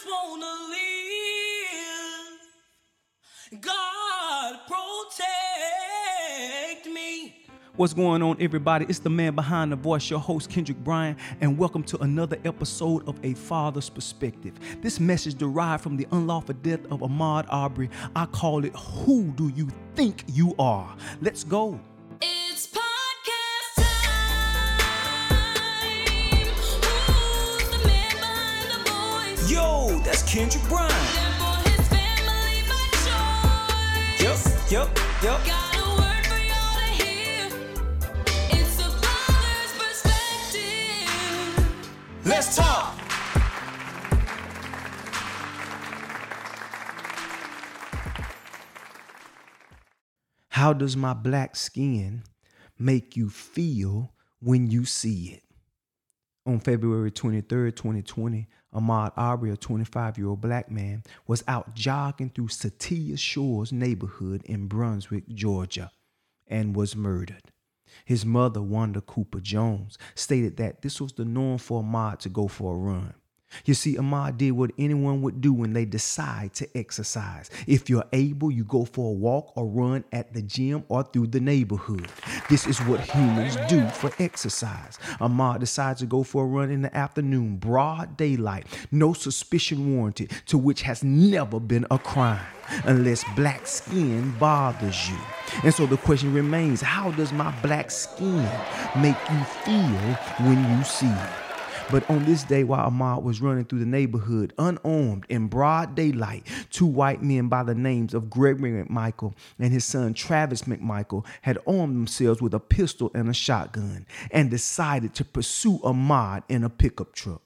just wanna live. God protect me. What's going on, everybody? It's the man behind the voice, your host, Kendric Bryant, and welcome to another episode of A Father's Perspective. This message derived from the unlawful death of Ahmaud Aubrey. I call it Who Do You Think You Are? Let's go. Kendric Bryant. There for his family by choice. Yep, yep, yep. Got a word for y'all to hear. It's the father's perspective. Let's talk. How does my black skin make you feel when you see it? On February 23, 2020, Ahmaud Arbery, a 25 year old black man, was out jogging through Satilla Shores neighborhood in Brunswick, Georgia, and was murdered. His mother, Wanda Cooper Jones, stated that this was the norm for Ahmaud to go for a run. You see, Ahmaud did what anyone would do when they decide to exercise. If you're able, you go for a walk or run at the gym or through the neighborhood. This is what humans do for exercise. Ahmaud decides to go for a run in the afternoon, broad daylight, no suspicion warranted, to which has never been a crime unless black skin bothers you. And so the question remains how does my black skin make you feel when you see it? But on this day, while Ahmaud was running through the neighborhood unarmed in broad daylight, two white men by the names of Gregory McMichael and his son Travis McMichael had armed themselves with a pistol and a shotgun and decided to pursue Ahmaud in a pickup truck.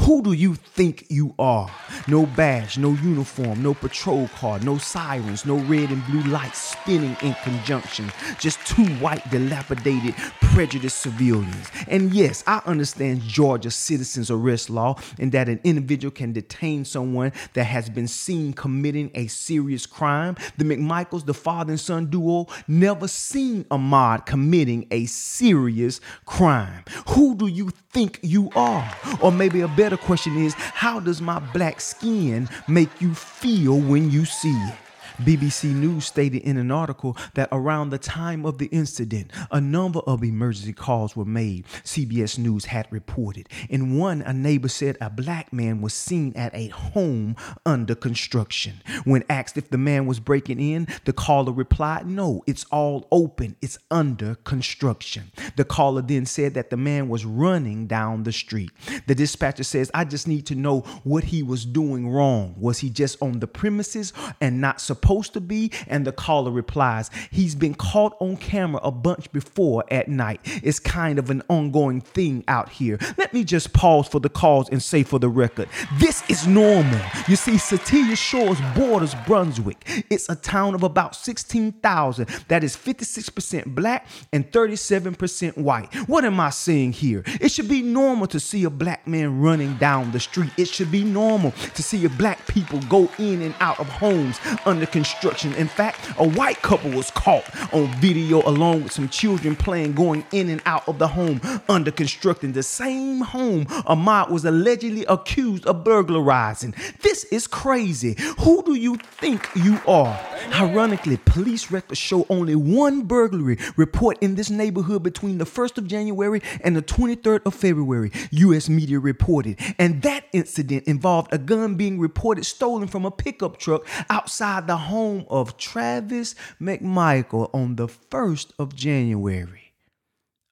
Who do you think you are? No badge, no uniform, no patrol car, no sirens, no red and blue lights spinning in conjunction. Just two white, dilapidated, prejudiced civilians. And yes, I understand Georgia citizens arrest law and that an individual can detain someone that has been seen committing a serious crime. The McMichaels, the father and son duo, never seen Ahmaud committing a serious crime. Who do you think you are? Or maybe a better question is how does my black skin make you feel when you see it? BBC News stated in an article that around the time of the incident, a number of emergency calls were made, CBS News had reported. In one, a neighbor said a black man was seen at a home under construction. When asked if the man was breaking in, the caller replied, No, it's all open, it's under construction. The caller then said that the man was running down the street. The dispatcher says, I just need to know what he was doing wrong. Was he just on the premises and not supposed to be? And the caller replies, He's been caught on camera a bunch before at night. It's kind of an ongoing thing out here. Let me just pause for the cause and say for the record, this is normal. You see, Satilla Shores borders Brunswick. It's a town of about 16,000 that is 56% black and 37% white. What am I seeing here? It should be normal to see a black man running down the street. It should be normal to see a black people go in and out of homes under construction. In fact, a white couple was caught on video along with some children playing going in and out of the home under construction. The same home Ahmaud was allegedly accused of burglarizing. This is crazy. Who do you think you are? Ironically, police records show only one burglary report in this neighborhood between the 1st of January and the 23rd of February, U.S. media reported. And that incident involved a gun being reported stolen from a pickup truck outside the home of Travis McMichael on the 1st of January.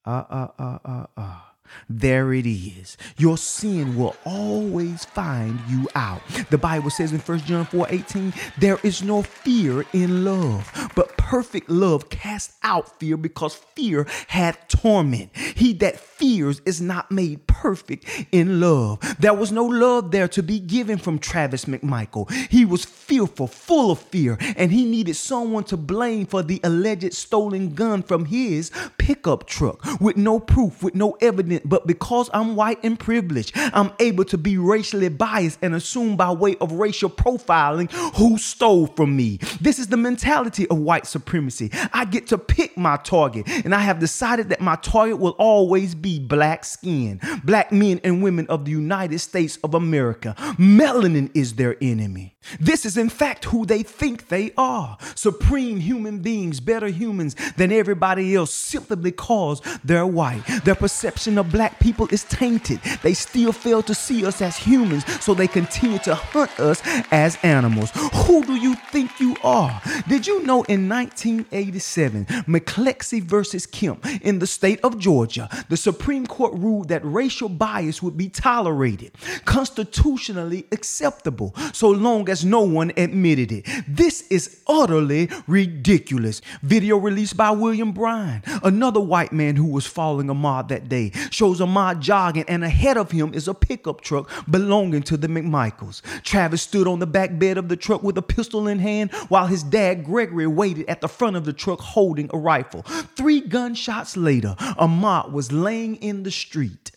Uh, uh, uh, uh, uh. There it is. Your sin will always find you out. The Bible says in 1 John 4 18, there is no fear in love, but perfect love casts out fear because fear hath torment. He that fears is not made perfect in love. There was no love there to be given from Travis McMichael. He was fearful, full of fear, and he needed someone to blame for the alleged stolen gun from his pickup truck with no proof, with no evidence. But because I'm white and privileged, I'm able to be racially biased and assume by way of racial profiling who stole from me. This is the mentality of white supremacy supremacy. I get to pick my target, and I have decided that my target will always be black skin, black men and women of the United States of America. Melanin is their enemy. This is, in fact, who they think they are supreme human beings, better humans than everybody else, simply because they're white. Their perception of black people is tainted. They still fail to see us as humans, so they continue to hunt us as animals. Who do you think you are? Did you know in 1987, McCleskey versus Kemp in the state of Georgia, the Supreme Court ruled that racial bias would be tolerated, constitutionally acceptable, so long as no one admitted it. This is utterly ridiculous. Video released by William Bryan, another white man who was following a mob that day, shows Ahmaud jogging, and ahead of him is a pickup truck belonging to the McMichaels. Travis stood on the back bed of the truck with a pistol in hand while his dad, Gregory, waited at the front of the truck holding a rifle. Three gunshots later, Ahmaud was laying in the street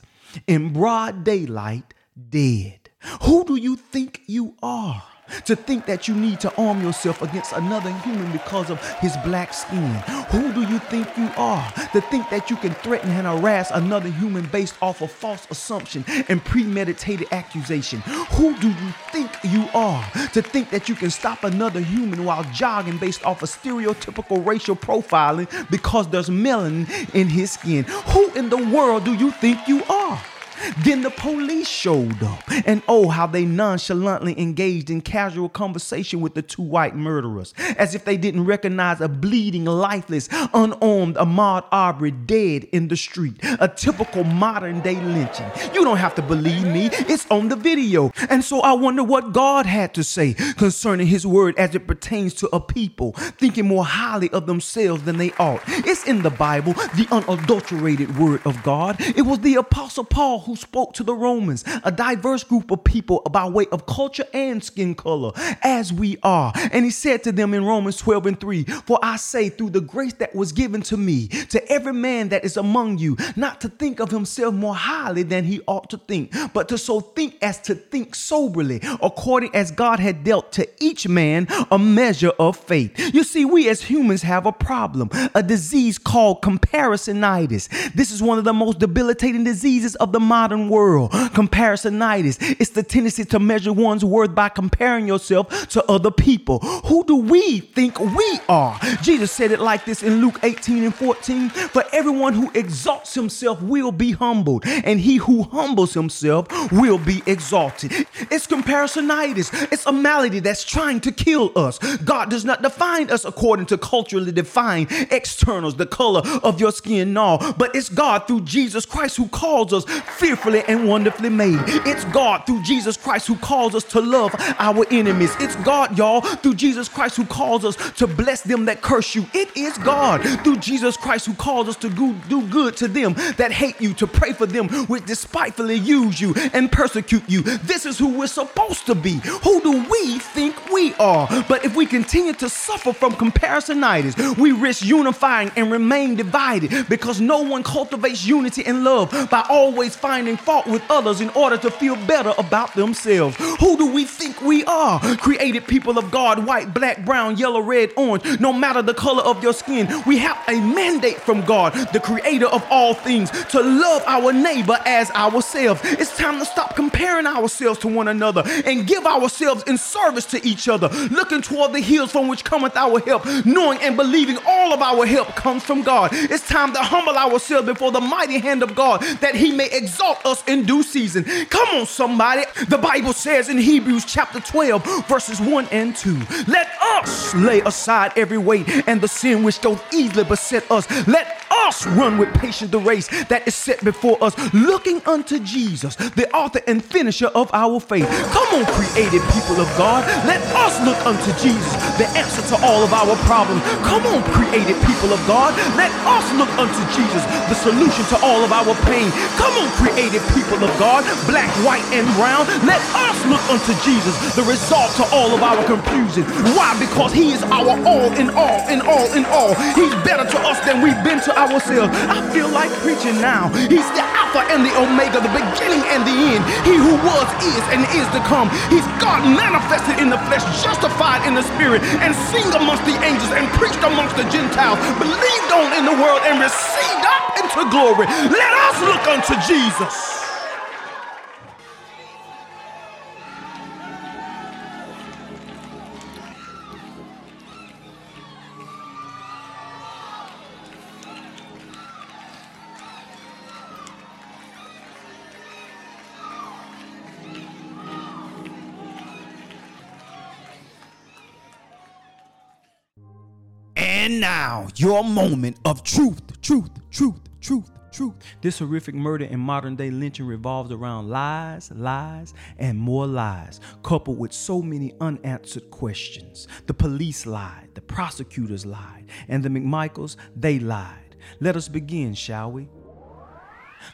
in broad daylight, dead. Who do you think you are? To think that you need to arm yourself against another human because of his black skin. Who do you think you are? To think that you can threaten and harass another human based off of false assumption and premeditated accusation. Who do you think you are? To think that you can stop another human while jogging based off of stereotypical racial profiling because there's melanin in his skin. Who in the world do you think you are? Then the police showed up, and oh, how they nonchalantly engaged in casual conversation with the two white murderers, as if they didn't recognize a bleeding, lifeless, unarmed Ahmaud Arbery dead in the street. A typical modern day lynching. You don't have to believe me, it's on the video. And so I wonder what God had to say concerning his word as it pertains to a people thinking more highly of themselves than they ought. It's in the Bible, the unadulterated word of God. It was the Apostle Paul who spoke to the Romans, a diverse group of people by way of culture and skin color, as we are. And he said to them in Romans 12 and 3 For I say, through the grace that was given to me, to every man that is among you, not to think of himself more highly than he ought to think, but to so think as to think soberly, according as God had dealt to each man a measure of faith. You see, we as humans have a problem, a disease called comparisonitis. This is one of the most debilitating diseases of the modern world. Comparisonitis. It's the tendency to measure one's worth by comparing yourself to other people. Who do we think we are? Jesus said it like this in Luke 18 and 14 For everyone who exalts himself will be humbled, and he who humbles himself will be exalted. It's comparisonitis. It's a malady that's trying to kill us. God does not define us according to culturally defined externals, the color of your skin, no, but it's God through Jesus Christ who calls us fearfully and wonderfully made. It's God through Jesus Christ who calls us to love our enemies. It's God, y'all, through Jesus Christ who calls us to bless them that curse you. It is God through Jesus Christ who calls us to do good to them that hate you, to pray for them which despitefully use you and persecute you. This is who we're supposed to be. Who do we think we are? But if we continue to suffer from comparisonitis, we risk unifying and remain divided because no one cultivates unity and love by always finding fault with others in order to feel better about themselves. Who do we think we are? Created people of God, white, black, brown, yellow, red, orange, no matter the color of your skin. We have a mandate from God, the creator of all things, to love our neighbor as ourselves. It's time to stop comparing ourselves to one another and give ourselves in service to each other, looking toward the hills from which cometh our help, knowing and believing all of our help comes from God. It's time to humble ourselves before the mighty hand of God that he may exalt us in due season. Come on, somebody. The Bible says in Hebrews chapter 12, verses 1 and 2, let us lay aside every weight and the sin which doth easily beset us. Let us run with patience the race that is set before us, looking unto Jesus, the author and finisher of our faith. Come on, created people of God, let us look unto Jesus, the answer to all of our problems. Come on, created people of God, let us look unto Jesus, the solution to all of our pain. Come on, created people of God, black, white, and brown, let us look unto Jesus, the result to all of our confusion. Why? Because He is our all in all, in all, in all. He's better to us than we've been to ourselves. I feel like preaching now. He's the Alpha and the Omega, the beginning and the end. He who was, is, and is to come. He's God manifested in the flesh, justified in the spirit, and seen amongst the angels and preached amongst the Gentiles, believed on in the world and received up into glory. Let us look unto Jesus. And now, your moment of truth, truth, truth, truth, truth. This horrific murder and modern day lynching revolves around lies, lies, and more lies, coupled with so many unanswered questions. The police lied, the prosecutors lied, and the McMichaels, they lied. Let us begin, shall we?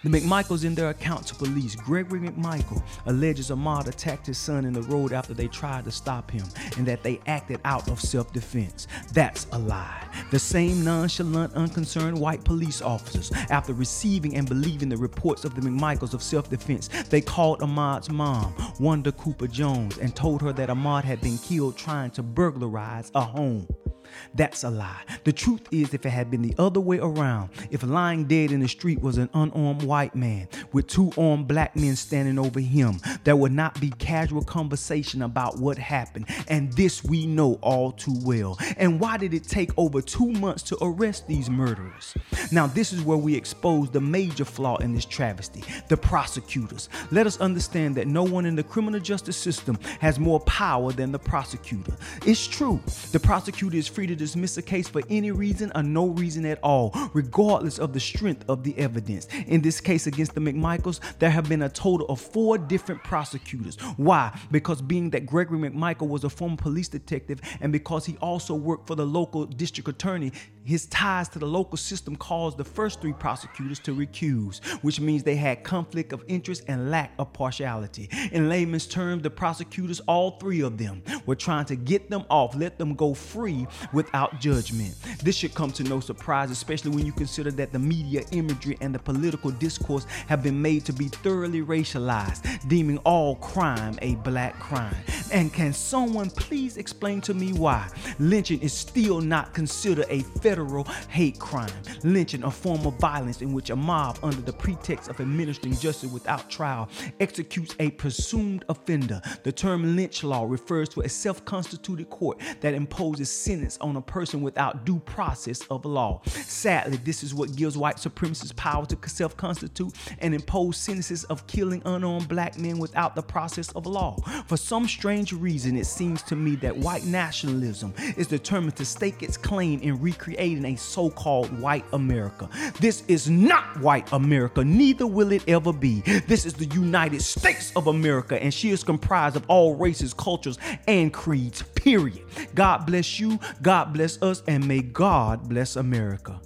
The McMichaels, in their account to police, Gregory McMichael alleges Ahmaud attacked his son in the road after they tried to stop him and that they acted out of self defense. That's a lie. The same nonchalant, unconcerned white police officers, after receiving and believing the reports of the McMichaels of self defense, they called Ahmaud's mom, Wanda Cooper Jones, and told her that Ahmaud had been killed trying to burglarize a home. That's a lie. The truth is, if it had been the other way around, if lying dead in the street was an unarmed white man with two armed black men standing over him, there would not be casual conversation about what happened. And this we know all too well. And why did it take over two months to arrest these murderers? Now, this is where we expose the major flaw in this travesty the prosecutors. Let us understand that no one in the criminal justice system has more power than the prosecutor. It's true, the prosecutor is free to dismiss a case for any reason or no reason at all, regardless of the strength of the evidence. In this case against the McMichaels, there have been a total of four different prosecutors. Why? Because being that Gregory McMichael was a former police detective and because he also worked for the local district attorney, his ties to the local system caused the first three prosecutors to recuse, which means they had conflict of interest and lack of partiality. In layman's terms, the prosecutors, all three of them, were trying to get them off, let them go free without judgment. This should come to no surprise, especially when you consider that the media imagery and the political discourse have been made to be thoroughly racialized, deeming all crime a black crime. And can someone please explain to me why lynching is still not considered a federal hate crime? Lynching, a form of violence in which a mob, under the pretext of administering justice without trial, executes a presumed offender. The term lynch law refers to a self constituted court that imposes sentence on a person without due process of law. Sadly, this is what gives white supremacists power to self constitute and impose sentences of killing unarmed black men without the process of law. For some strange reason, it seems to me that white nationalism is determined to stake its claim in recreating a so called white America. This is not white America, neither will it ever be. This is the United States of America, and she is comprised of all races, cultures, and creeds, period. God bless you, God bless us, and may God bless America.